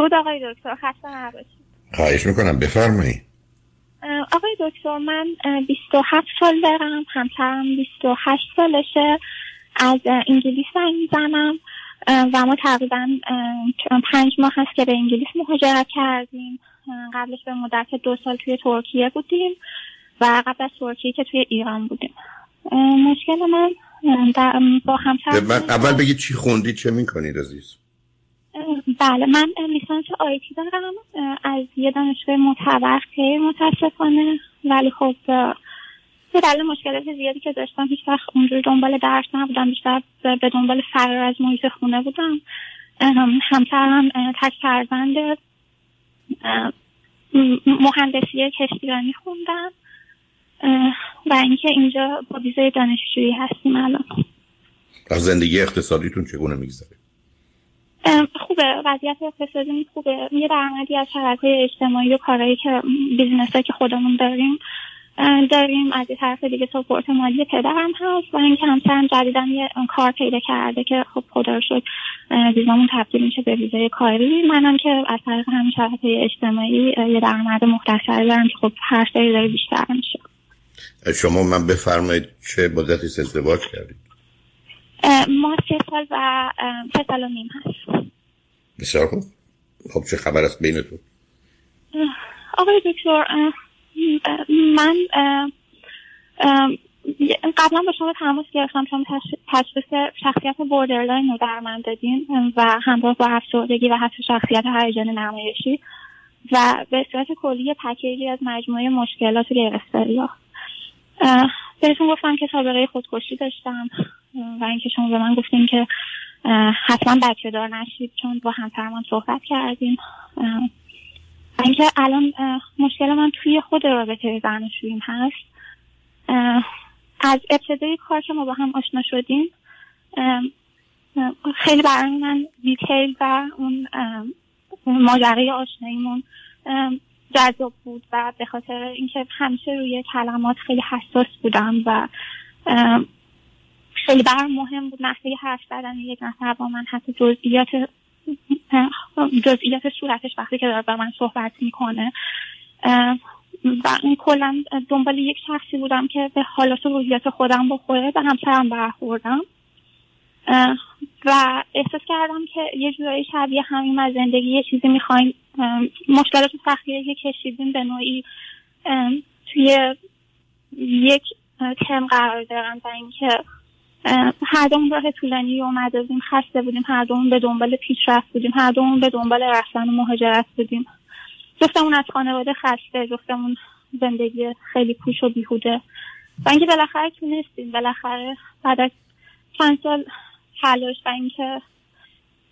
درود آقای دکتر خسته نباشید. خواهش می‌کنم بفرمایید. آقای دکتر من 27 سال دارم همسرم 28 سالشه از انگلیس زنگ می‌زنم و ما تقریبا پنج ماه هست که به انگلیس مهاجرت کردیم. قبلش به مدت دو سال توی ترکیه بودیم و قبل از ترکیه که توی ایران بودیم. مشکل من با همسر من اول بگید چی خوندید چه می‌کنید عزیز؟ بله من لیسانس آیتی دارم. از یه دانشگاه خیر متاسفانه. ولی خب به دلیل مشکلات زیادی که داشتم هیچ وقت اونجوری دنبال درس نبودم بیشتر به دنبال فرار از محیط خونه بودم. همسرم تک فرزند مهندسی کشتیرانی خوندم. و اینکه اینجا با ویزای دانشجویی هستیم الان. از زندگی اقتصادیتون چگونه میگذره؟ خوبه. وضعیت اقتصادی خوبه. یه درآمدی از شبکه اجتماعی و کارهایی که business که خودمون داریم داریم. از یه طرف دیگه support مالی پدرم هست و اینکه همسرم جدیدا یه کار پیدا کرده که خب خدا رو شکر ویزامون تبدیل میشه به ویزای کاری. منم که از طریق همین شبکه اجتماعی یه درآمد مختصری دارم که خب هر سری داره بیشتر میشه. شما من بفرمایید چه مدتی ازدواج کردید؟ ما سه سال و سه سال و نیم هست. بسیار خوب. خب چه خبر است بینتون؟ آقای دکتر من قبلا با شما تماس گرفتم شما تشخیص شخصیت borderline رو در من دادین و همراه با افسردگی و حتی شخصیت هیجان نمایشی و به صورت کلی پکیجی از مجموعه مشکلات غیر بهتون گفتم که سابقه خودکشی داشتم و اینکه شما به من گفتیم که حتما بچه دار نشید چون با همسرمان صحبت کردیم. اینکه الان مشکل من توی خود رابطه زناشوییم هست. از ابتدای کار که ما با هم آشنا شدیم خیلی برای من دیتیل و اون ماجرای آشناییمون جذاب بود و به خاطر اینکه همیشه روی کلمات خیلی حساس بودم و خیلی برام مهم بود نحوه حرف زدن یک نفر با من حتی جزئیات جزئیات صورتش وقتی که داره با من صحبت می‌کنه. و این کلا دنبال یک شخصی بودم که به حالات و روحیات خودم بخوره و همسرم برخوردم. و احساس کردم که یه جورایی شبیه همین از زندگی. یه چیزی می‌خوایم مشکلات سختیه که کشیدیم به نوعی توی یک تم قرار دارن و اینکه هر دومون راه طولانی اومده بودیم خسته بودیم. هر دومون به دنبال پیشرفت بودیم. هر دومون به دنبال رفتن و مهاجرت بودیم. جفتمون از خانواده خسته جفتمون زندگی خیلی پوش و بیهوده. و اینکه بالاخره تونستیم. بالاخره بعد از چند سال تلاش و اینکه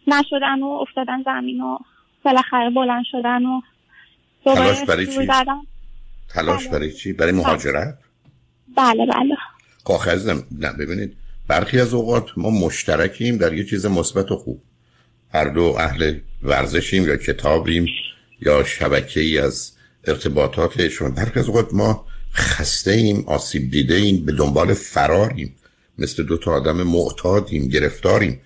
نشدن و افتادن زمین و بالاخره بلند شدن و تلاش برای چی؟ تلاش بله. برای چی؟ برای مهاجرت؟ بله بله خب نه ببینید برخی از اوقات ما مشترکیم در یه چیز مثبت و خوب هر دو اهل ورزشیم یا کتابیم یا شبکه ای از ارتباطاتشون برخی از اوقات ما خسته ایم آسیب دیده ایم به دنبال فراریم مثل دو تا آدم معتادیم گرفتاریم.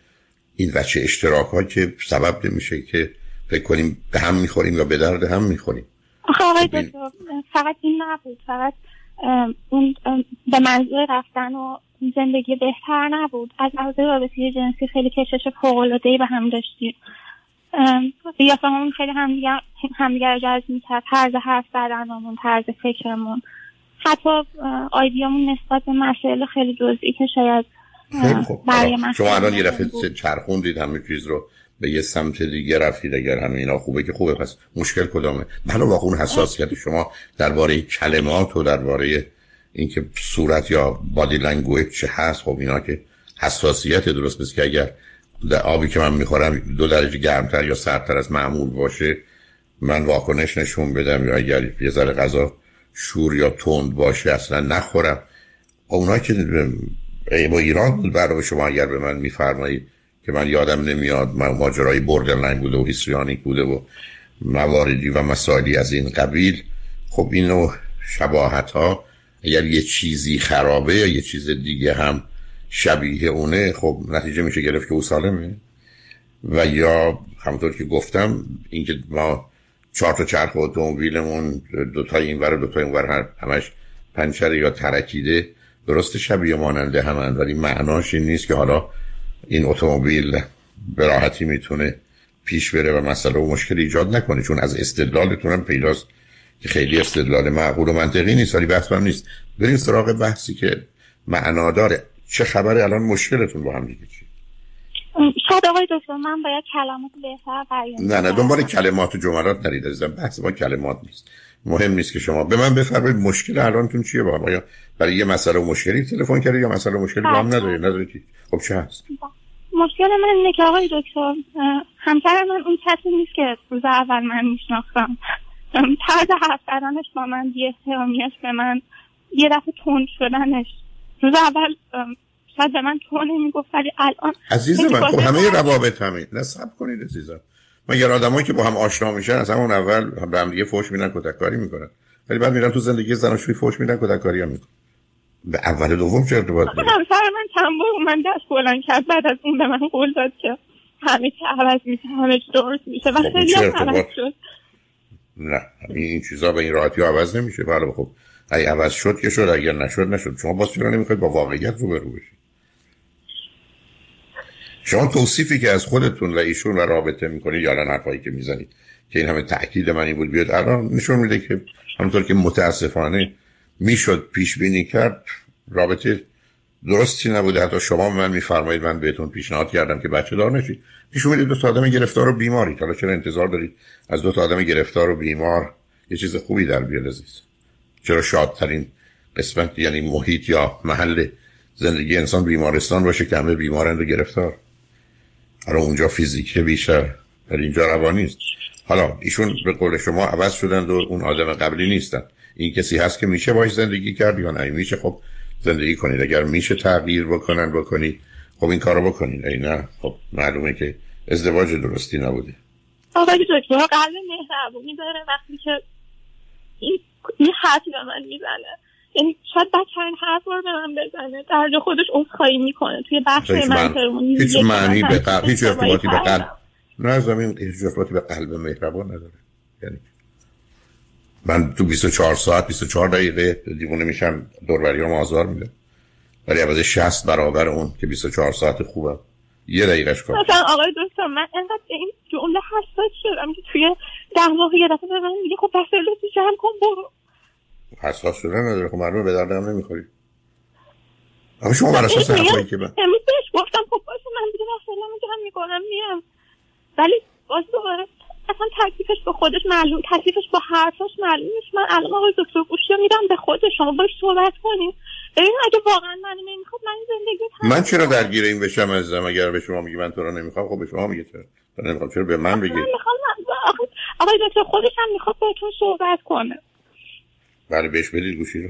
این وچه اشتراک که سبب نمیشه که فکر کنیم به هم می‌خوریم یا به درد هم می‌خوریم. آقای خب فقط این نبود فقط اون به منظور رفتن و زندگی بهتر نبود. از لحاظ رابطه جنسی خیلی کشش فوق‌العاده‌ای به هم داشتیم. قیافمون خیلی همدیگر همدیگر جذب می‌کرد. طرز حرف زدنمون طرز فکرمون. حتی idea مون نسبت به مسائل خیلی جزئی که شاید خیلی خوب. شما الان یه دفعه چرخوندید همه چیز رو به یه سمت دیگه رفتید اگر همه اینا خوبه که خوبه. پس مشکل کدامه؟ بله واقعا اون حساسیت شما درباره کلمات و درباره اینکه صورت یا body language چه هست. خب اینا که حساسیت درست بس که اگر در آبی که من می‌خورم دو درجه گرمتر یا سردتر از معمول باشه من واکنش نشون بدم یا اگر یه ذره غذا شور یا تند باشه اصلا نخورم. اونایی که با ایران بود برای شما اگر به من میفرمایید که من یادم نمیاد ماجرای بردرلاین بوده و هیستریانیک بوده و مواردی و مسائلی از این قبیل. خب اینو شباهت ها اگر یه چیزی خرابه یا یه چیز دیگه هم شبیه اونه خب نتیجه میشه گرفت که او سالمه. و یا همونطور که گفتم اینکه ما چهار تا چرخ اتومبیلمون دو تا این ور دو تا این ور همش پنچر یا ترکیده. درست شبیه ماننده همند ولی معناش این نیست که حالا این اتومبیل به راحتی می‌تونه پیش بره و مسئله و مشکل ایجاد نکنه. چون از استدلالتون هم پیداست که خیلی استدلال معقول و منطقی نیست ولی بحث هم نیست. بریم سراغ بحثی که معنا داره. چه خبره؟ الان مشکلتون با هم دیگه شاید آقای دکتر من باید کلمات بهتر بیان نه نه دنبال کلمات و جملات نرید عزیزم بحث ما کلمات نیست. مهم نیست که شما به من بفرمایید مشکل الانتون چیه با هم؟ برای یه مسئله و مشکلی تلفن کردید یا مسئله و مشکلی با هم بله. ندارید ندارید خب چه هست؟ مشکل من اینه که آقای دکتر همسر من اون کسی نیست که روز اول من میشناختم. طرز حرف زدنش با من بی به من یه دفعه تند شدنش. روز اول شاید به من تو نمی‌گفت ولی الان عزیز من خب همه روابط همین. نه سب کنید عزیزم. مگر آدمایی که با هم آشنا میشن از همون اول به هم دیگه فوش میدن کتککاری می‌کنن. ولی بعد میرن تو زندگی زناشویی فوش میدن کتککاری هم می‌کنن. به اول دوم چه ارتباط داره؟ همسر من چند بار من دست بلند کرد. بعد از اون به من قول داد که همه چی عوض میشه همه چی درست میشه. و خب، خیلی عوض شد. نه این چیزا به این راحتی عوض نمیشه. بله خب اگه عوض شد که شد اگر نشد نشد. شما باز چرا نمی‌خواید با واقعیت روبرو بشید؟ شما توصیفی که از خودتون و ایشون و رابطه می‌کنید یا حرفایی که می‌زنید که این همه تاکید من این بود بیاد الان نشون میده که همونطور که متاسفانه می‌شد پیش بینی کرد رابطه درستی نبوده. حتی شما من میفرمایید من بهتون پیشنهاد کردم که بچه دار نشید. پیش اومدید دو تا آدم گرفتار و بیماری حالا چرا انتظار دارید از دو تا آدم گرفتار و بیمار یه چیز خوبی در بیاد عزیز؟ چرا شادترین قسمت یعنی محیط یا محل زندگی انسان بیمارستان باشه که همه بیمارند و گرفتار؟ حالا اونجا فیزیکی بیشتر ولی اینجا روانی است حالا ایشون به قول شما عوض شدند و اون آدم قبلی نیستن. این کسی هست که میشه باش زندگی کرد یا نه؟ میشه. خب زندگی کنید. اگر میشه تغییر بکنن بکنید. خب این کارو بکنید. ای نه. خب معلومه که ازدواج درستی نبوده. آقای دکتر قلب مهربونی داره وقتی که این این حرفی به من می‌زنه. یعنی شاید بدترین حرف رو به من بزنه. در خودش خواهی می‌کنه. توی بخش من هیچ معنی به قلب هیچ ارتباطی به قلب نه زمین هیچ ارتباطی به قلب مهربان نداره. یعنی من تو 24 ساعت 24 دقیقه دیوونه میشم دوروری رو آزار میده. ولی عوض 60 برابر اون که 24 ساعت خوبه یه دقیقش کار مثلا آقای دکتر من انقدر این جمله حساس شدم که توی ده ماه یه دفعه به من میگه خب پس تو جمع کن برو. حساس شده نداره. خب مردم به دردم نمی‌خوری اما شما بر اساس حرفایی که من امروز بهش گفتم خب باشه من دیگه وسایلم جمع می‌کنم میام. ولی باز دوباره اصلا تکلیفش به خودش معلوم تکلیفش با حرفش معلوم نیست. من الان آقای دکتر گوشی میدم به خود شما. باش صحبت کنیم ببین اگه واقعا من نمی‌خواد من این زندگی من چرا درگیر این بشم از اگر به شما میگی من تو رو نمی‌خوام خب به شما میگه چرا؟ تو نمی‌خوام. چرا به من بگی؟ آقای دکتر خودش هم می‌خواد بهتون صحبت کنه. بله بهش بدید گوشی رو.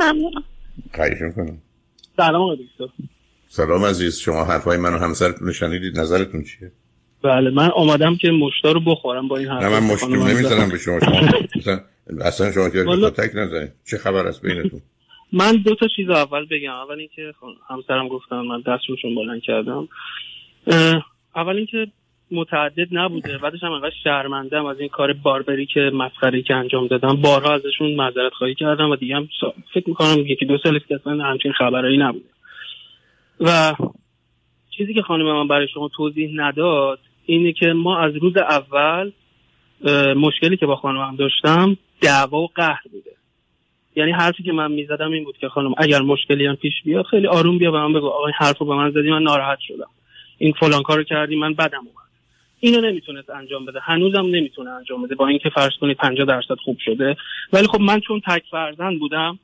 ممنونم خواهش می‌کنم. سلام آقای دکتر. سلام عزیز شما حرفای منو همسرتون شنیدید نظرتون چیه؟ بله من آمدم که مشتا رو بخورم با این حرف نه من مشتا نمی‌زنم به شما شما اصلا شما که. تک نزنید. چه خبر است بینتون؟ من دو تا چیز اول بگم. اول اینکه همسرم گفتم من دستشون بلند کردم. اول اینکه متعدد نبوده. بعدش هم انقدر شرمندم از این کار باربری که مسخره که انجام دادم. بارها ازشون معذرت خواهی کردم و دیگه هم فکر می‌کنم یکی دو سال که اصلا همچین خبرایی نبوده. و چیزی که خانم من برای شما توضیح نداد اینه که ما از روز اول مشکلی که با خانمم داشتم دعوا و قهر بوده. یعنی حرفی که من می‌زدم این بود که خانم اگر مشکلی هم پیش بیاد خیلی آروم بیا به من بگو. آقا حرفو به من زدی من ناراحت شدم. این فلان کارو کردی من بدم اومد. اینو نمی‌تونست انجام بده. هنوزم نمی‌تونه انجام بده. با اینکه فرض کنید 50 درصد خوب شده. ولی خب من چون تک فرزند بودم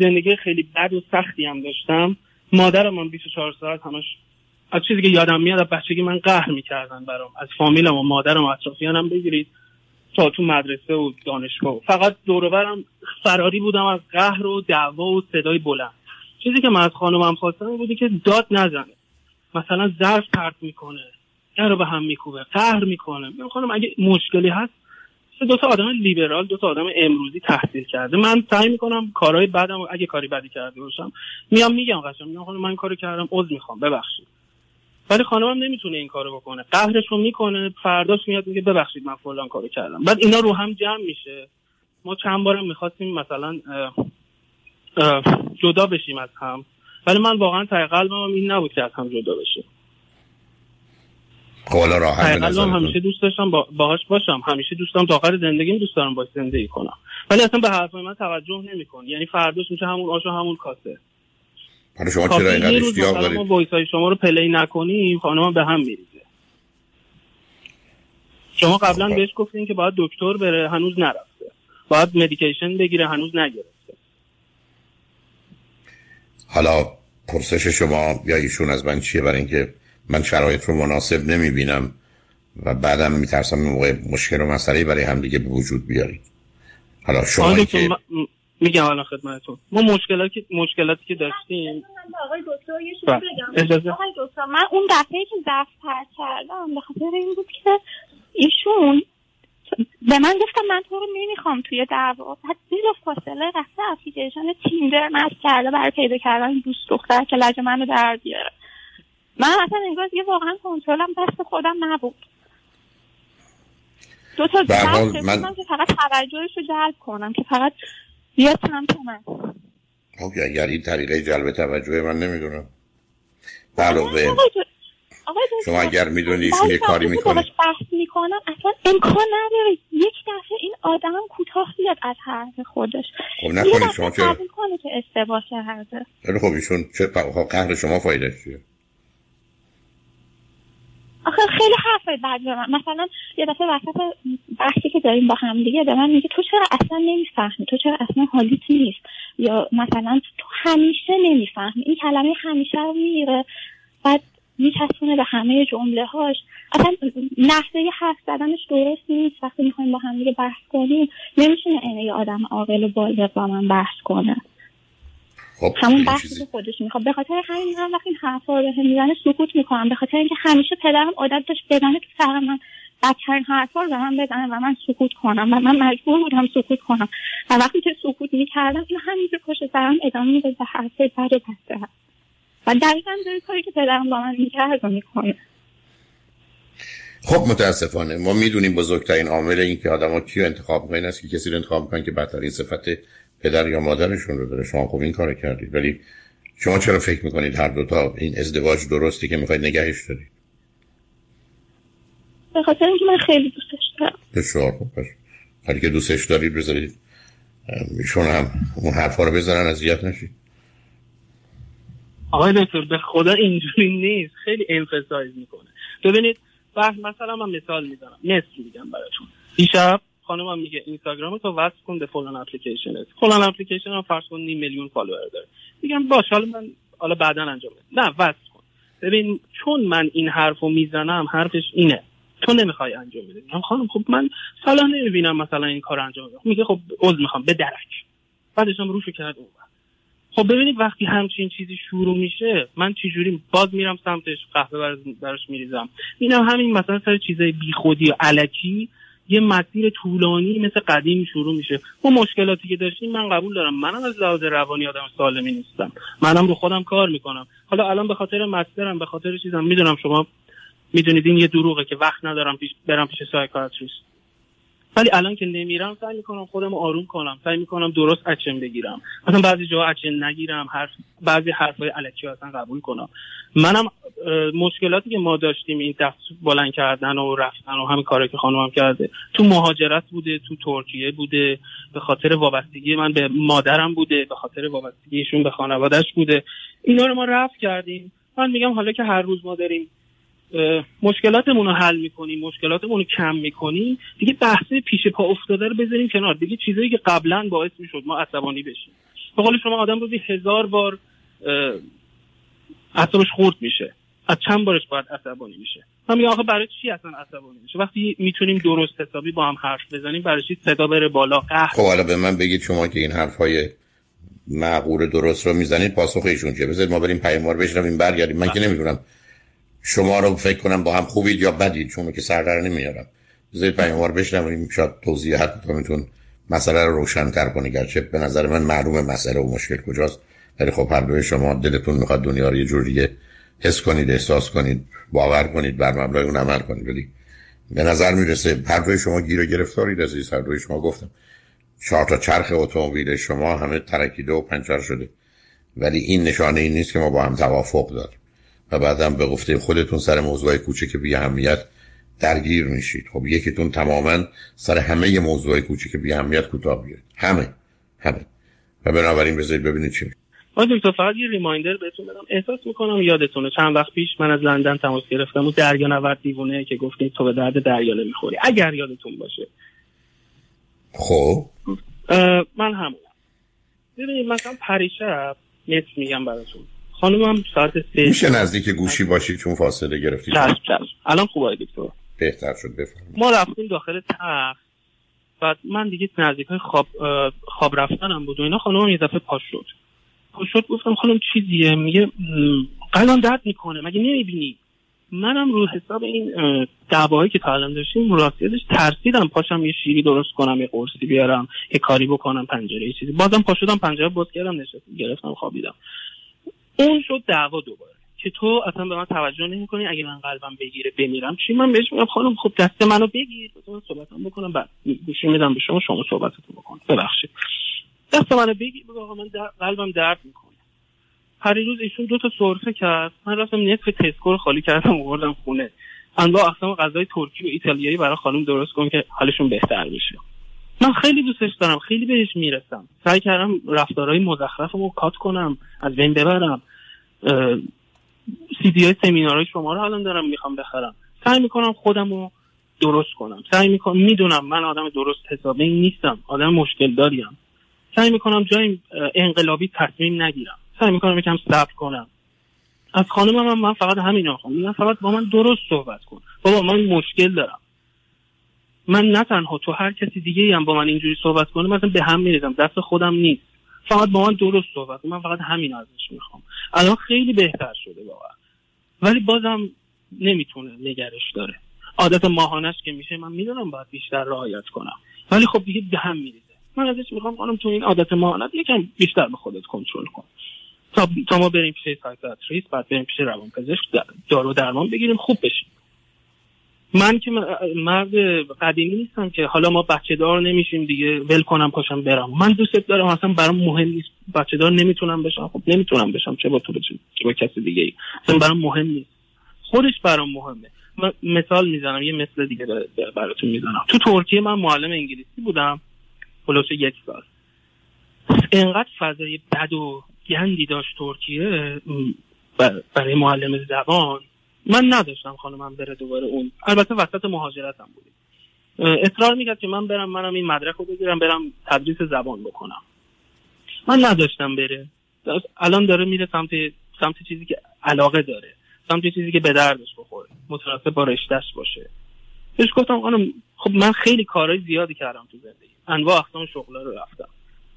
زندگی خیلی بد و سختی هم داشتم. مادرم من 24 ساعت همش از چیزی که یادم میاد بچگی من قهر می‌کردن برام. از فامیلم و مادرم و اطرافیانم بگیرید تا تو مدرسه و دانشگاه. فقط دورورم فراری بودم از قهر و دعوا و صدای بلند. چیزی که من از خانمم خواستم بودی که داد نزنه. مثلا ظرف پرت می‌کنه. رو به هم میکوبه. قهر می‌کنه. خانم اگه مشکلی هست دو تا آدم لیبرال دو تا آدم امروزی تحصیل کرده. من سعی می‌کنم کارهای بعدم اگه کاری بدی کرده باشم میام میگم قشنگ. میگم خانم من کارو کردم عذر می‌خوام. ببخشید. ولی خانمم نمی‌تونه این کارو بکنه. قهرش رو می‌کنه فرداش میاد میگه ببخشید من فلان کارو کردم. بعد اینا رو هم جمع میشه. ما چند بارم می‌خواستیم مثلا جدا بشیم از هم. ولی من واقعا تای قلبم این نبود که از هم جدا بشه خب حالا راحت همیشه دوست داشتم با... باهاش باشم. همیشه دوستم تا آخر زندگیم دوست دارم باش زندگی کنم. ولی اصلا به حرفای من توجه نمیکن یعنی فرداش میشه همون آش همون کاسه. حالا شما چرا اینقدر اشتیاق دارید؟ ما های شما رو پلی نکنیم خانم به هم میریزه. شما قبلا خب. بهش گفتین که باید دکتر بره هنوز نرفته. باید مدیکیشن بگیره هنوز نگرفته. حالا پرسش شما یا ایشون از من چیه برای اینکه من شرایط رو مناسب نمی‌بینم و بعدم میترسم موقع مشکل و مسئله برای هم دیگه به وجود بیارید حالا شما که میگم الان خدمتتون. ما مشکلاتی مشکلاتی که داشتیم آقای دکتر یه چیزی بگم. آقای دکتر من اون دفعه که دفتر کردم به خاطر این بود که ایشون به من گفتم من تو رو نمی‌خوام توی دعوا. بعد بلا فاصله رفته اپلیکیشن تیندر نصب کرده برای پیدا کردن دوست دختر که لج منو در بیاره. من اصلا انگار یه واقعا کنترلم دست خودم نبود. دو تا من که فقط توجهش رو جلب کنم که فقط بیاد سمت من خب اگر این طریقه جلب توجه من نمی‌دونم. علاوه شما اگر می‌دونی یه کاری می‌کنه بحث می‌کنم اصلا امکان نداره یک دفعه این آدم کوتاه بیاد از حرف خودش. خب نکنید شما چرا کنه که اشتباه کرده. خب ایشون چه قهر شما فایده چیه؟ آخه خیلی حرفای بد من مثلا یه دفعه وسط بحثی که داریم با هم دیگه به من میگه تو چرا اصلا نمی‌فهمی؟ تو چرا اصلا حالیت نیست؟ یا مثلا تو همیشه نمی‌فهمی. این کلمه همیشه رو می‌گیره. بعد میچسبونه به همه جمله هاش اصلا نحوه حرف زدنش درست نیست. وقتی می‌خوایم با هم دیگه بحث کنیم نمیشونه اینه یه آدم عاقل و بالغ با من بحث کنه. خب همون بحثی که خودش می‌خواد. به خاطر همین هم وقتی این حرفا رو بهم می‌زنه سکوت می‌کنم. به خاطر اینکه همیشه پدرم عادت داشت بزنه تو سر من بدترین حرفا رو به من بزنه و من سکوت کنم و من مجبور بودم سکوت کنم. و وقتی که سکوت می‌کردم این همینجور پشت سرم ادامه میده به حرف بد و بسته و دقیقا داره کاری که پدرم با من می‌کرد و می‌کنه. خب متاسفانه ما می‌دونیم بزرگترین عامل این که آدم ها کیو انتخاب می‌کنن است که کسی رو انتخاب می‌کنن که بدترین صفت پدر یا مادرشون رو داره. شما خوب این کار کردید. ولی شما چرا فکر می‌کنید هر دوتا این ازدواج درستی که می‌خواید نگهش دارید؟ به خاطر اینکه من خیلی دوستش دارم. بسیار خوب. ولی که دوستش دارید بذارید ایشون هم اون حرفا رو بزنن اذیت نشید. آقای دکتر به خدا اینجوری نیست. خیلی امفسایز می‌کنه. ببینید مثلا من مثال می‌زنم. مثل میگم براتون. دیشب خانمم میگه اینستاگرام تو وصل کن به فلان اپلیکیشن. فلان اپلیکیشن هم فرض کن نیم میلیون فالوور داره. میگم باش حالا من حالا بعدا انجام بدم. نه وصل کن. ببین چون من این حرفو می‌زنم حرفش اینه. تو نمی‌خوای انجام بدی. میگم خانم خب من صلاح نمی‌بینم مثلا این کار انجام بدم. میگه خب عذر می‌خوام به درک. بعدش هم روشو کرد اون خب ببینید وقتی همچین چیزی شروع میشه من چجوری باز میرم سمتش قهوه براش میریزم. اینم همین مثلا سر چیزای بیخودی و علکی یه مسیر طولانی مثل قدیم شروع میشه. ما مشکلاتی که داشتیم من قبول دارم. منم از لحاظ روانی آدم سالمی نیستم. منم رو خودم کار می‌کنم. حالا الان به خاطر مسترم به خاطر چیزم می‌دونم شما می‌دونید این یه دروغه که وقت ندارم پیش برم پیش سایکاتریست. ولی الان که نمیرم سعی می‌کنم خودم آروم کنم. سعی می‌کنم درست اچن بگیرم. مثلا بعضی جاها اچن نگیرم حرف بعضی حرفای الکی اصلا قبول کنم. منم مشکلاتی که ما داشتیم این دست بلند کردن و رفتن و همین کاری که خانومم کرده تو مهاجرت بوده تو ترکیه بوده به خاطر وابستگی من به مادرم بوده به خاطر وابستگیشون به خانوادهش بوده. اینا رو ما رفت کردیم. من میگم حالا که هر روز ما داریم مشکلاتمون رو حل می‌کنیم مشکلاتمون رو کم می‌کنیم دیگه بحث پیش پا افتاده رو بذاریم کنار. دیگه چیزایی که قبلا باعث می‌شد ما عصبانی بشیم. به قول شما آدم روزی هزار بار اعصابش خورد میشه. از چند بارش باید عصبانی میشه من میگم آخه برای چی اصلا عصبانی میشه وقتی می‌تونیم درست حسابی با هم حرف بزنیم برای چی صدا بره بالا؟ قهر. خب حالا به من بگید شما که این حرفهای معقول درست رو می‌زنید پاسخ ایشون چیه؟ بذارید ما بریم پیاموار بشنویم برگردیم. من که. نمی‌دونم شما رو فکر کنم با هم خوبید یا بدید چون که سر در نمیارم. بذارید پیاموار بشنویم شاید توضیح هر کدومتون مسئله رو روشن‌تر کنه. گرچه به نظر من معلوم مسئله و مشکل کجاست ولی خب هر دوی شما دلتون می‌خواد دنیا رو یه جوریه حس کنید احساس کنید باور کنید بر مبنای اون عمل کنید. ولی به نظر می‌رسه هر دوی شما گیر و گرفتارید عزیز هر دوی شما گفتم. چهار تا چرخ اتومبیل شما همه ترکیده و پنچر شده. ولی این نشانه این نیست که ما با هم توافق داریم. و بعدم به گفته خودتون سر موضوع کوچک بی اهمیت درگیر میشید. خب یکیتون تماما سر همه موضوع کوچک بی اهمیت کوتاه بیارید همه. همه. و بنابراین بذارید ببینید چی آقای دکتر فقط یه ریمایندر بهتون بدم. احساس می‌کنم یادتونه چند وقت پیش من از لندن تماس گرفتم. و دریا نورد دیوونه که گفتید تو به درد دریا نمی‌خوری. اگر یادتون باشه. خب. من همونم. ببینید مثلا پریشب نت میگم براتون. خانمم ساعت سه میشه نزدیک گوشی باشی چون فاصله گرفتی؟ چشم چشم. الان خوبه دکتر. بهتر شد بفرمایید. ما رفتیم داخل تخت. بعد من دیگه نزدیک های خواب خواب رفتنم بود و اینا. خانم یه دفعه پاش شد. شد گفتم خانم چیزیه؟ میگه قلان درد می‌کنه مگه نمی‌بینی؟ منم رو حساب این دعوایی که تا الان داشتیم راستیتش ترسیدم پاشم یه شیری درست کنم یه قرصی بیارم یه کاری بکنم پنجره یه چیزی. بازم پا شدم پنجره باز کردم نشستم گرفتم خوابیدم. اون شد دعوا دوباره که تو اصلا به من توجه نمی‌کنی اگه من قلبم بگیره بمیرم. چی؟ من بهش میگم خانم خب دست منو بگیر من صحبتم بکنم بعد گوشی میدم به شما شما صحبتتون بکن ببخشید. دست منو بگیر بگو آقا من در... قلبم درد می‌کنه. هر روز ایشون دو تا سرفه کرد. من رفتم نصف تسکو رو خالی کردم آوردم خونه. انواع اقسام غذای ترکی و ایتالیایی برای خانم درست کن که حالشون بهتر بشه. من خیلی دوستش دارم. خیلی بهش می‌رسم. سعی کردم رفتارهای مزخرفمو کات کنم از بین ببرم. سی دی های سمینارهای شما رو الان دارم می‌خوام بخرم. سعی می‌کنم خودم رو درست کنم. سعی می‌کنم می‌دونم من آدم درست حسابه نیستم. آدم مشکل داریم سعی می‌کنم جای انقلابی تصمیم نگیرم. سعی می‌کنم یکم صبر کنم. از خانمم هم من فقط همین آخوام میگم فقط با من درست صحبت کن. بابا من مشکل دارم. من نه تنها تو هر کسی دیگه هم با من اینجوری صحبت کنه مثلا به هم میریزم. دست خودم نیست. فقط با من درست صحبت من فقط همین ازش می‌خوام. الان خیلی بهتر شده واقعا. ولی بازم نمی‌تونه نگرش داره. عادت ماهانش که میشه من می‌دونم باید بیشتر رعایت کنم. ولی خب دیگه به هم میریزه من ازش می‌خوام خانم تو این عادت ماهانت یکم بیشتر به خودت کنترل کن. تا, تا ما بریم پیش سایکاتریست بعد بریم پیش روانپزشک دارو درمان بگیریم خوب بشیم. من که مرد قدیمی نیستم که حالا ما بچه دار نمیشیم دیگه ول کنم پاشم برم. من دوست دارم اصلا برام مهم نیست. بچه دار نمی‌تونم بشم. خب نمی‌تونم بشم چه با تو چه با کسی دیگه ای اصلا برام مهم نیست. خودش برام مهمه. من مثال می‌زنم یه مثل دیگه براتون می‌زنم. تو ترکیه من معلم انگلیسی بودم. خلاص یک سال. انقدر فضای بد و گندی داشت ترکیه برای معلم زبان. من نداشتم خانمم بره دوباره اون. البته وسط مهاجرتم بودیم. اصرار می‌کرد که من برم منم این مدرک رو بگیرم برم تدریس زبان بکنم. من نداشتم بره. الان داره میره سمت سمت چیزی که علاقه داره سمت چیزی که به دردش بخوره. متناسب با رشتهش باشه. بهش گفتم خانم خب من خیلی کارهای زیادی کردم تو زندگی. انواع اقسام شغلا رو رفتم.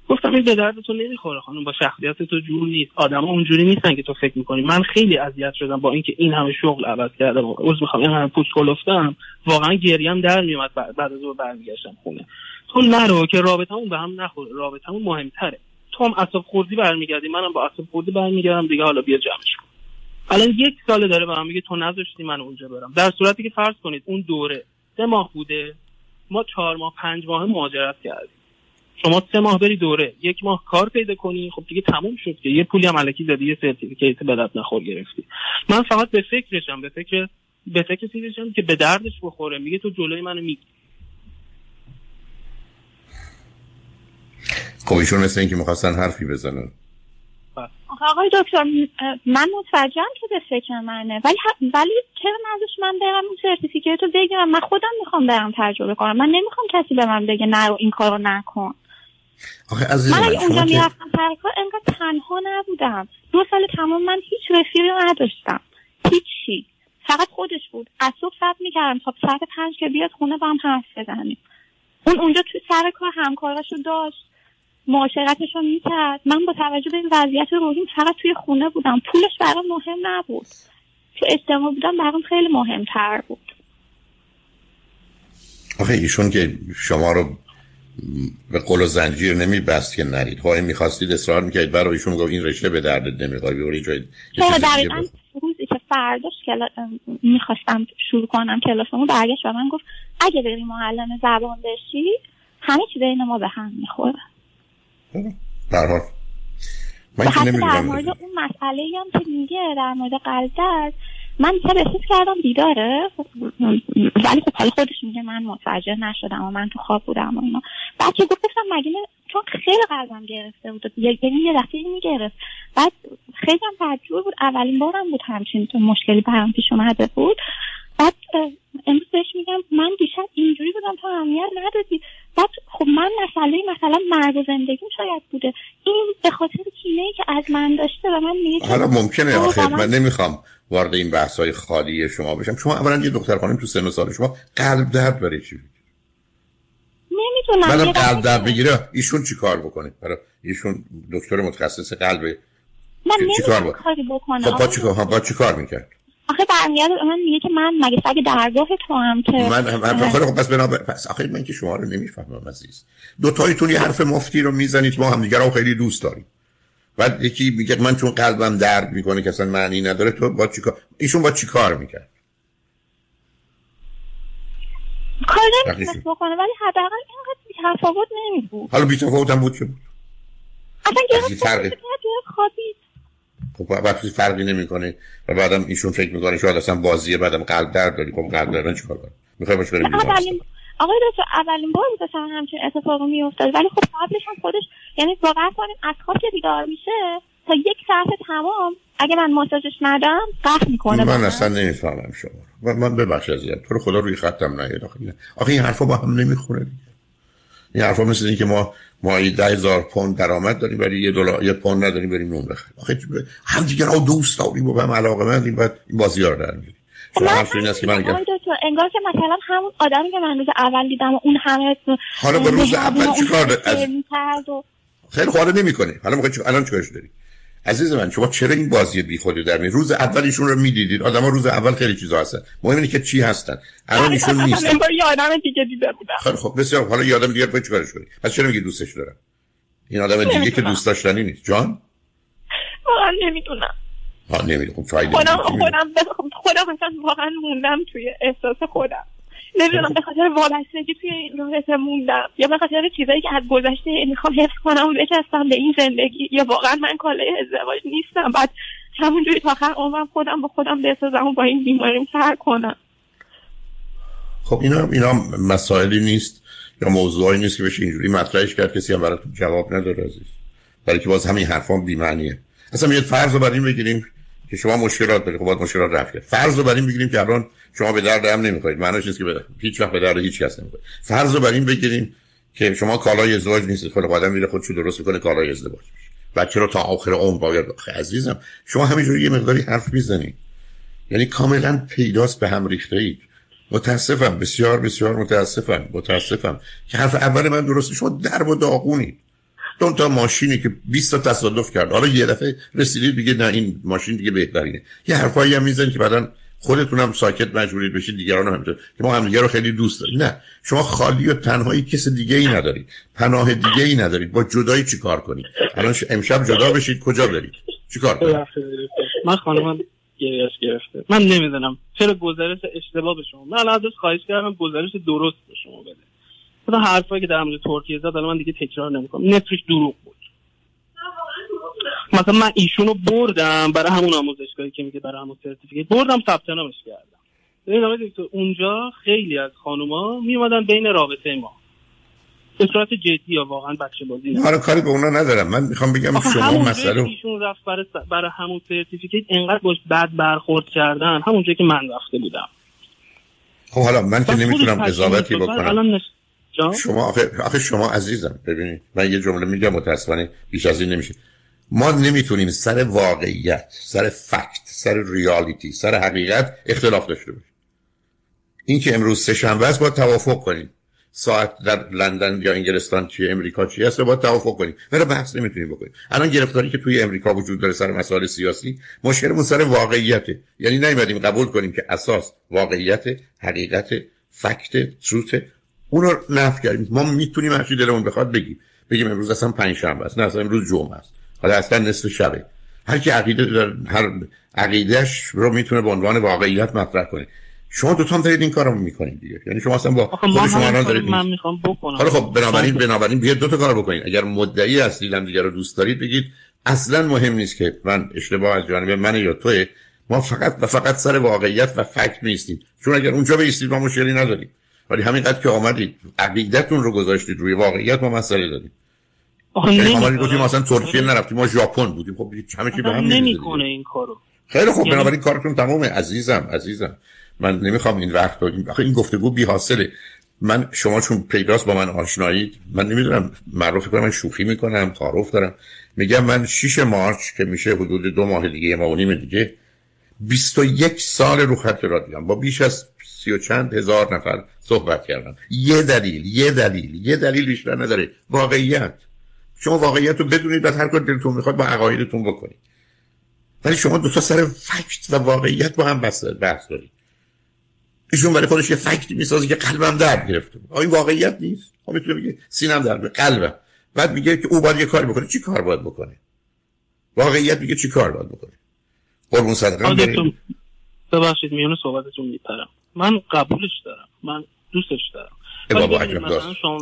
گفتم این به درد تو نمی‌خوره خانم با شخصیت تو جور نیست. آدم اونجوری نیستن که تو فکر می‌کنی. من خیلی اذیت شدم با اینکه این همه شغل عوض کردم. عذر می‌خوام این همه پوست کلفتم. واقعا گریم در میومد بعد از اون برمیگشتم خونه. تو نرو که رابطمون به هم نخوره. رابطمون مهمتره. تو هم اصاب خوردی برمیگردی منم با اصاب خوردی برمیگردم دیگه حالا بیا جمعش کن. الان یک سال داره به من میگه تو نذاشتی من اونجا برم. در صورتی که فرض کنید اون دوره سه ماه بوده. ما چهار ماه پنج ماه مهاجرت کردیم. شما سه ماه بری دوره. یک ماه کار پیدا کنی. خب دیگه تموم شد که. یه پولی هم علکی دادی یه سرتیفیکیت به درد نخور گرفتی. من فقط به فکرشم به فکر به فکر چیزشم که به دردش بخوره. میگه تو جلوی منو میگی خب ایشون مثل اینکه می‌خواستن حرفی بزنن. آقای دکتر من متوجهم که به فکر منه ولی ولی چرا ازش من برم اون سرتیفیکیت رو بگیرم؟ من خودم می‌خوام برم تجربه کنم. من نمی‌خوام کسی به من بگه نرو این کارو نکن. آخه من اگه اونجا می‌رفتم کار انقدر تنها نبودم. دو سال تمام من هیچ رفیقی نداشتم. هیچی. فقط خودش بود. از صبح صبر می‌کردم تا ساعت پنج که بیاد خونه با هم حرف بزنیم. اون اونجا توی سر کار همکاراشو داشت. معاشرتش رو می‌کرد. من با توجه به این وضعیت روحیم فقط توی خونه بودم. پولش برام مهم نبود. تو اجتماع بودم برام خیلی مهمتر بود. آخه ایشون که شما رو به قل و زنجیر نمیبست که نرید. خواهی می‌خواستید اصرار می‌کردید. برای ایشون گفت این رشته به درد نمی‌خوای بیوری جای دقیقا روزی که فرداش کلا... می‌خواستم شروع کنم کلاسمو برگشت و من گفت اگه بری معلم زبان بشی همه چیز این ما به هم می‌خوره. برحال من که در مورد اون مسئله هم که میگه در مورد قلب من مثلا احساس کردم بیداره. ولی خب حال خودش میگه من متوجه نشدم و من تو خواب بودم و اینا. بعد که گفتم مگه چون خیلی قلبم گرفته بود. یعنی یه دفعه می‌گرفت. بعد خیلی هم تعجب بود. اولین بارم بود همچین مشکلی برام پیش اومده بود. بعد امروز بهش میگم من دیشب اینجوری بودم تو اهمیت ندادی. بعد خب من مسئله مثلا مرگ و زندگیم شاید بوده. این به خاطر کینه ای که از من داشته و من میگم حالا ممکنه آخر من نمی‌خوام وارد این بحث های خالی شما بشم. شما اولا یه دختر خانم تو سن و سال شما قلب درد برای چی نمی‌دونم من قلب درد بگیره ایشون چی کار بکنه؟ برای ایشون دکتر متخصص قلب من نمی‌دونم کاری بکنم خب چی با چی کار می‌کرد؟ آخه برمیاد من میگه که من مگه سگ درگاه تو هم که من من خب پس بنا پس آخه من که شما رو نمی‌فهمم عزیز. دو تایتون یه حرف مفتی رو می‌زنید ما هم دیگه رو خیلی دوست داریم. بعد یکی میگه من چون قلبم درد می‌کنه که اصلا معنی نداره تو با چیکار ایشون با چی کار می‌کرد؟ کار نمی‌تونست بکنه ولی حداقل اینقدر تفاوت نمیبود. حالا بی تفاوت هم بود که بود. اصلا گرفت خوابید. وقتی فرقی نمی‌کنه و بعدم ایشون فکر می‌کنه شاید اصلا بازیه بعدم قلب درد داری خب قلب درد چیکار کنه؟ می‌خوای باش بریم اولین آقای دکتر اولین بار بود اصلا همچین اتفاقی میافتاد. ولی خب قبلش هم خودش یعنی باور کنیم از خواب که بیدار میشه تا یک ساعت تمام اگه من ماساژش ندم قهر می‌کنه من اصلا نمی‌فهمم شما و من ببخش ازیت تو رو خدا روی خطم نیاد آخه. این حرفا با هم نمی‌خوره این حرفا مثل این که ما ما ده هزار پوند درآمد داریم ولی یه دلار یه پوند نداریم بریم نون بخریم. آخه هم دیگه رو دوست داریم و به هم علاقه مندیم بعد این بازی ها رو در میاریم. شما حرف این است که من انگار که مثلا همون آدمی که من روز اول دیدم و اون همه حالا با روز اول چیکار خیلی خواره نمی‌کنه. حالا می‌خوای الان چیکارش داری عزیز من شما چرا این بازی بی خودی در می روز اول ایشون رو می‌دیدید آدما روز اول خیلی چیزا هستن. مهم اینه که چی هستن. الان ایشون نیست من یه آدم دیگه دیده بودم. خیلی خب بسیار حالا یه آدم دیگه باید چیکارش کنی؟ پس چرا میگی دوستش دارم؟ این آدم دیگه که دوست داشتنی نیست. جان؟ واقعا نمی‌دونم. ها نمی‌دونم. خب خودم خودم خودم مثلا واقعا موندم توی احساس خودم. نمی‌دونم به خاطر وابستگی توی این رابطه موندم یا به خاطر چیزایی که از گذشته می‌خوام حفظ کنم و بچستم به این زندگی یا واقعا من کاله ازدواج نیستم. بعد همونجوری تا آخر عمرم خودم با خودم بسازم و با این بیماریم سر کنم. خب اینا اینا مسائلی نیست یا موضوعی نیست که بشه اینجوری مطرحش کرد. کسی هم برای جواب نداره عزیز. برای که باز همین حرفان بی معنیه اصلا یه فرض رو بر این بگیریم. که شما مشکلات دارید خب باید مشکلات رفت کرد. فرض رو بر این بگیریم که الان شما به درد هم نمی‌خواید معنیش نیست که به هیچ وقت به درد هیچ کس نمی‌خواید فرض رو بر این بگیریم که شما کالای ازدواج نیستید. خود آدم میره خودشو درست می‌کنه کالای ازدواج بچه رو تا آخر عمر باید عزیزم شما همینجوری یه مقداری حرف می‌زنید یعنی کاملا پیداست به هم ریخته اید متاسفم بسیار بسیار متاسفم متاسفم که حرف اول من درست شما در و داغونید دو تا ماشینی که 20 تا تصادف کرد. حالا یه دفعه رسیدید دیگه نه این ماشین دیگه بهترینه. یه حرفایی هم می‌زنید که بعدا خودتونم ساکت مجبورید بشید دیگران هم که ما هم دیگه رو خیلی دوست داریم. نه شما خالی و تنهایی کس دیگه ای ندارید پناه دیگه ای ندارید با جدایی چی کار کنید؟ الان امشب جدا بشید کجا برید؟ چی کار کنید؟ من خانمم گریش گرفته. من نمی‌دونم. چرا گزارش اشتباه به شما؟ من الان خواهش کردم گزارش درست به شما بده. مثلا حرفایی که در مورد ترکیه زد الان من دیگه تکرار نمی‌کنم. نصفش دروغ بود. مثلا من ایشونو بردم برای همون آموزشگاهی که میگه برای همون سرتیفیکیت. بردم ثبت نامش کردم. ببین دکتر اونجا خیلی از خانوما میومدن بین رابطه ما. به صورت جدی یا واقعا بچه بازی نه آره کاری به اونا ندارم. من می‌خوام بگم شما مسئله ایشون رفت برای, برای همون سرتیفیکیت انقدر باش بد برخورد کردن. همونجا که من رفته بودم. خب حالا من که نمی‌تونم قضاوتی بکنم. شما آخه, آخه شما عزیزم ببینید. من یه جمله میگم متاسفانه بیش از این نمیشه. ما نمی‌تونیم سر واقعیت سر فکت سر ریالیتی سر حقیقت اختلاف داشته باشیم. این که امروز سه شنبه است باید توافق کنیم. ساعت در لندن یا انگلستان چیه امریکا چی هست باید توافق کنیم. برای بحث نمی‌تونیم بکنیم. الان گرفتاری که توی امریکا وجود داره سر مسائل سیاسی مشکلمون سر واقعیته یعنی نیومدیم قبول کنیم که اساس واقعیت حقیقت فکت تروت اون رو نفی کردیم. ما می‌تونیم هر چی دلمون بخواد بگیم. بگیم امروز اصلا پنج شنبه است نه اصلا امروز جمعه است. حالا اصلا نصف شبه. هر کی عقیده داره هر عقیدهش رو می‌تونه به عنوان واقعیت مطرح کنه. شما دو تا دارید این کارو می‌کنید دیگه. یعنی شما اصلا با خود شما الان دارید من می‌خوام بکنم. حالا خب بنابراین بنابراین بیاد دو تا کار بکنید. اگر مدعی هستید هم دیگه رو دوست دارید بگید اصلا مهم نیست که من اشتباه از جانب من یا توه. ما فقط و فقط سر واقعیت و فکت نیستیم. چون اگر اونجا بیستید ما مشکلی نداریم. ولی همینقدر که آمدید عقیدتون رو گذاشتید روی واقعیت ما مسئله داریم. ما گفتیم مثلا ترکیه نرفتیم ما ژاپن بودیم. خب همه چی به هم نمی‌کنه این کارو. خیلی خوب یعنی بنابراین کارتون تمومه. عزیزم عزیزم. من نمی‌خوام این وقت رو این, این گفتگو بی حاصله من شما چون پیداست با من آشنایید من نمی‌دونم معروف کنم من شوخی می‌کنم تعارف دارم. میگم من 6 مارچ که میشه حدود دو ماه دیگه ما و نیم دیگه 21 سال رو خط رادیوم. با بیش از سی و چند هزار نفر صحبت کردم یه دلیل یه دلیل یه دلیل بیشتر نداره. واقعیت. شما واقعیت رو بدونید بعد هر کار دلتون می‌خواد با عقایدتون بکنید. ولی شما دو تا سر فکت و واقعیت با هم بحث دارید. ایشون برای خودش یه فکتی می‌سازه که قلبم درد گرفته این واقعیت نیست. خب می‌تونه بگه سینم درد قلبم. بعد میگه که او باید یه کاری بکنه. چی کار باید بکنه؟ واقعیت میگه چی کار باید بکنه؟ قربون صدقه. ببخشید میونه صحبتتون میپرم. من قبولش دارم. من دوستش دارم. بابا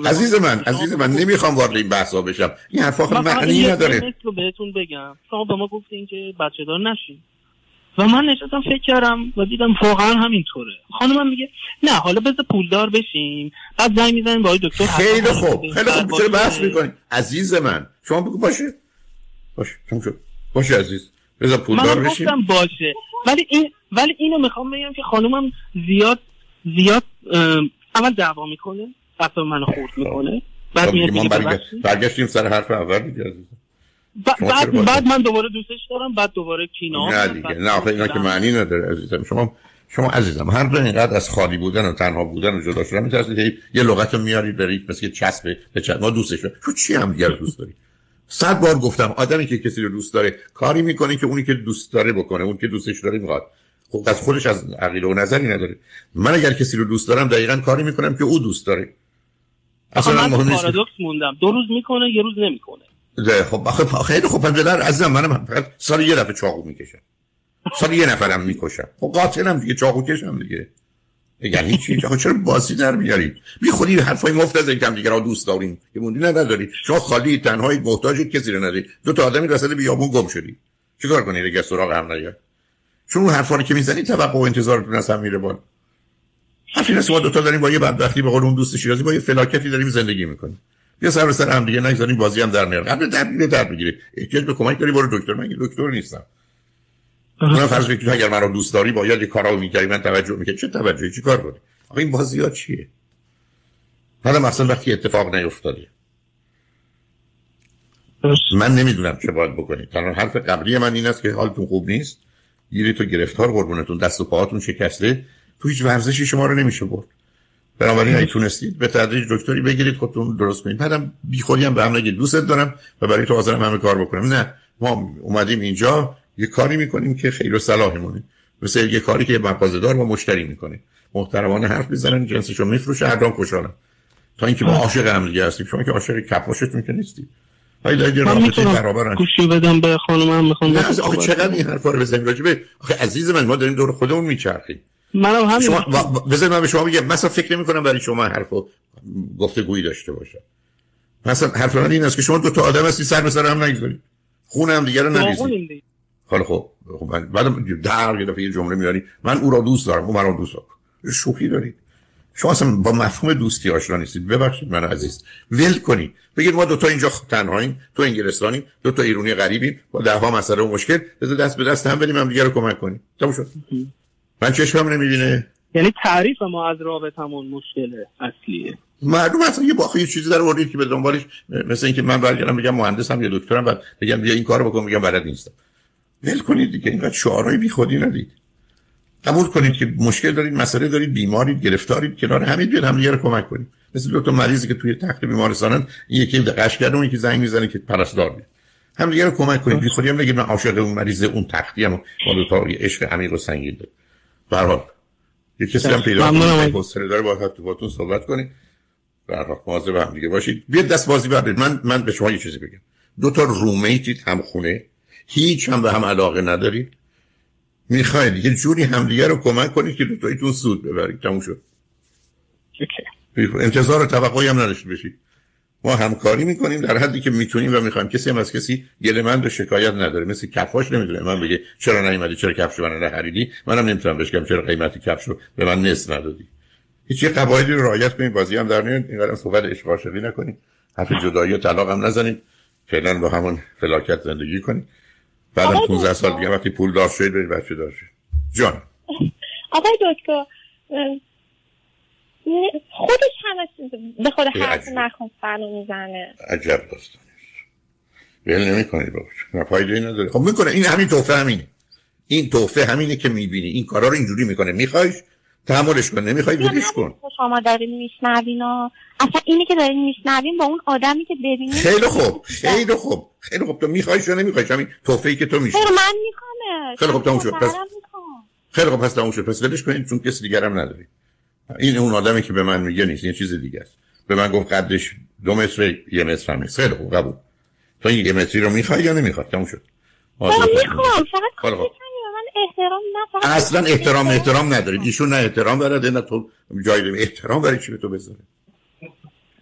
عزیز من عزیز من نمی‌خوام وارد این بحثا بشم. این حرفا معنی نداره. رو بهتون بگم. شما به ما گفتین که بچه دار نشین. و من نشستم فکر کردم و دیدم واقعا همینطوره. خانمم میگه نه حالا بذار پولدار بشیم. بعد زنگ می‌زنیم با دکتر خیلی خوب. خیلی خوب. چرا بحث می‌کنیم عزیز من شما بگو باشه. باشه باشه عزیز. بذار پولدار بشیم. من باشه. ولی این ولی اینو می‌خوام بگم که خانمم زیاد زیاد اول دعوا می‌کنه بعد منو خورد می‌کنه. بعد خب، میاد برگشتیم سر حرف اول دیگه بعد بعد من دوباره دوستش دارم بعد دوباره کینا نه دیگه نه آخه اینا که معنی نداره عزیزم. شما شما عزیزم هر دو اینقدر از خالی بودن و تنها بودن و جدا شدن میترسید که یه لغت رو میارید برید مثل چسب به چسب. ما دوستش تو چی هم دیگر دوست داری؟ صد بار گفتم آدمی که کسی رو دوست داره کاری می‌کنه که اونی که دوست داره بکنه اون که دوستش داره می‌خواد. خب. از خودش از عقیده و نظری نداره. من اگر کسی رو دوست دارم دقیقا کاری می‌کنم که او دوست داره. اصلا من پارادوکس موندم. دو روز می‌کنه یه روز نمی‌کنه. خب آخه خیلی خوب. پدر عزیزم منم فقط سال یه دفعه چاقو می‌کشم. سال یه نفرم می‌کشم. خب قاتلم دیگه. چاقو کشم دیگه. یعنی چی؟ آخه چرا بازی در میارید؟ بی خودی حرفای مفت از اینکه دیگه. را دوست دارین که موندی ندارید شما خالی تنهایی محتاج کسی رو ندارید دو تا آدمی وسط بیابون گم شدی. چیکار کنید اگه سراغ هم نیاد؟ چون اون حرفا رو که می‌زنید توقع و انتظارتون اصلا میره بالا. حرفی ما دو تا داریم با یه بدبختی به قول اون دوست شیرازی با یه فلاکتی داریم زندگی می‌کنیم. بیا سر به سر هم دیگه نگذاریم بازی هم در میاره قبل در می‌گیره در می‌گیره احتیاج به کمک داری برو دکتر. من دکتر نیستم. من فرض کنید اگر من رو دوست داری باید یه کارا می‌کردی من توجه می‌کرد چه توجهی؟ چی کار کنی آخه این بازی ها چیه؟ حالا مثلا وقتی اتفاق نیفتاده. من نمی‌دونم چه باید بکنید. تنها حرف قبلی من این است که حالتون خوب نیست. گیری تو گرفتار قربونتون دست و پاهاتون شکسته. تو هیچ ورزشی شما رو نمیشه برد. بنابراین اگه تونستید به تدریج دکتری بگیرید خودتون درست کنید. بعدم خودی هم به هم نگید دوست دارم و برای تو حاضرم همه کار بکنم. نه ما اومدیم اینجا یه کاری می‌کنیم که خیر و صلاحمونه مثل یه کاری که دار و مشتری می‌کنه. محترمانه حرف بزنن جنسشو میفروشه هر دام خوشحالم تا اینکه ما عاشق هم دیگه هستیم. شما که عاشق کپاشتون که نیستید. رابطه برابرن. گوشی بدم به خانمم می‌خوام نه آخه چقدر این حرفا رو بزنیم؟ راجبه آخه عزیز من ما داریم دور خودمون میچرخیم. منم همین. شما بذار من به شما بگم مثلا فکر نمی کنم برای شما حرفو گویی داشته باشه. مثلا حرف من این است که شما دو تا آدم هستی سر به سر هم نگذارید. خون هم دیگه رو نریزید. خب خب خب بعد در یه دفعه یه جمله میاری من او را دوست دارم او مرا دوست دارم شوخی دارید. شما اصلا با مفهوم دوستی آشنا نیستید. ببخشید من عزیز. ول کنید بگید ما دو تا اینجا تنهاییم تو انگلستانی دو تا ایرانی غریبیم. با ده ها مسئله و مشکل. بذار دست به دست هم بریم هم دیگه رو کمک کنیم. تموم شد. من چشمم نمی‌بینه. یعنی تعریف ما از رابطمون مشکل اصلیه. معلوم اصلا یه باخی یه چیزی در آوردید که به دنبالش مثل اینکه من برگردم بگم مهندسم یا دکترم بعد بگم بیا این کارو بکن میگم بلد نیستم. ول کنید دیگه اینقدر شعارهای بیخودی ندید. قبول کنید که مشکل دارید مسئله دارید بیمارید گرفتارید کنار همین بیاد هم رو کمک کنید. مثل دو تا مریضی که توی تخت بیمارستانن یکی دقش کرده اون یکی زنگ می‌زنه که پرستار بیاد. هم دیگه رو کمک کنید. بی خودی هم نگید من عاشق اون مریض اون تختی هم با دو تا عشق عمیق و سنگین دارم به هر حال یه کسی هم پیدا کنید حوصله داره با تو صحبت کنید. به هر حال مواظب هم دیگه باشید. بیاد دست بازی بردید من من به شما یه چیزی بگم. دو تا رومیتید هم خونه هیچ هم به هم علاقه ندارید. می‌خواید یه جوری همدیگه رو کمک کنید که دوتاییتون سود ببرید تموم شد. انتظار و توقعی هم نداشته بشید ما همکاری می‌کنیم در حدی که می‌تونیم و می‌خوایم. کسی هم از کسی گله شکایت نداره. مثل کفاش نمی‌دونه. من بگه چرا نیومدی؟ چرا کفش من نخریدی؟ منم نمی‌تونم بهش بگم چرا قیمت کفش رو به من نصف ندادی. هیچ قواعدی رو رعایت کنید بازی هم در این اینقدر صحبت عشق عاشقی نکنید حرف جدایی و طلاق هم نزنید فعلا با همون فلاکت زندگی کنید بعد 15 سال دیگه وقتی پول دار شدید برید بچه دار شد جان. آقای دکتر خودش همه به خود حرف نکن فرمو می‌زنه. عجب داستانش. ول نمی کنید نه فایده نداره. خب می‌کنه. این همین توفه همینه. این توفه همینه که می‌بینی. این کارا رو اینجوری می‌کنه. میخوایش تحملش کن نمی‌خوای ولش کن. شما دارین میشنوین و اصلا اینی که دارین میشنوین با اون آدمی که ببینید خیلی خوب خیلی خوب. خیلی خوب تو میخوایش یا نمیخوایش همین توفه ای که تو میشه من میخوامه خیلی خوب تموم شد. پس خیلی خوب پس تموم شد. پس ولش کنید چون کسی دیگر هم نداری. این اون آدمی که به من میگه نیست این چیز دیگه است. به من گفت قدش دو متر یه متر هم خیلی خوب قبول. تو این یه متری رو می‌خوای یا نمی‌خواد تموم شد. می‌خوام. فقط احترام نه اصلا احترام احترام ندارید ایشون نه احترام داره نه تو جای احترام برای چی به تو بذاره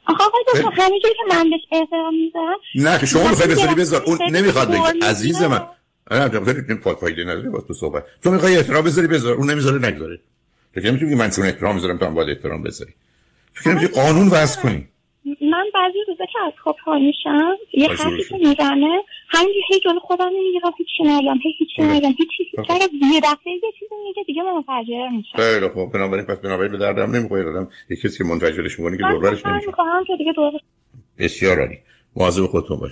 آقا آقای همینجوری که من بهش احترام می‌ذارم نه شما می‌خوای بذاری بذار. اون نمی‌خواد بگه. عزیز من. نه تو خیلی فایده نداره با تو صحبت. تو می‌خوای احترام بذاری بذار. اون نمی‌ذاره نگذاره. تو که می‌تونی من چون احترام می‌ذارم تو هم باید احترام بذاری. تو که قانون وضع کنی. من بعضی روزا که از خواب پا میشم یه حرفی که می‌زنه همینجور هی جلو خودم نمی‌گیرم هیچی نگم هی هیچی نگم هیچی اگر یه دفعه یه چیزی میگه دیگه من منفجر میشم خیلی خوب. بنابراین پس بنابراین به دردم نمی‌خوره دادم یه کسی که منفجرش می‌کنه که دوربرش نمیشه. که دیگه دور بسیار عالی. مواظب خودتون باش.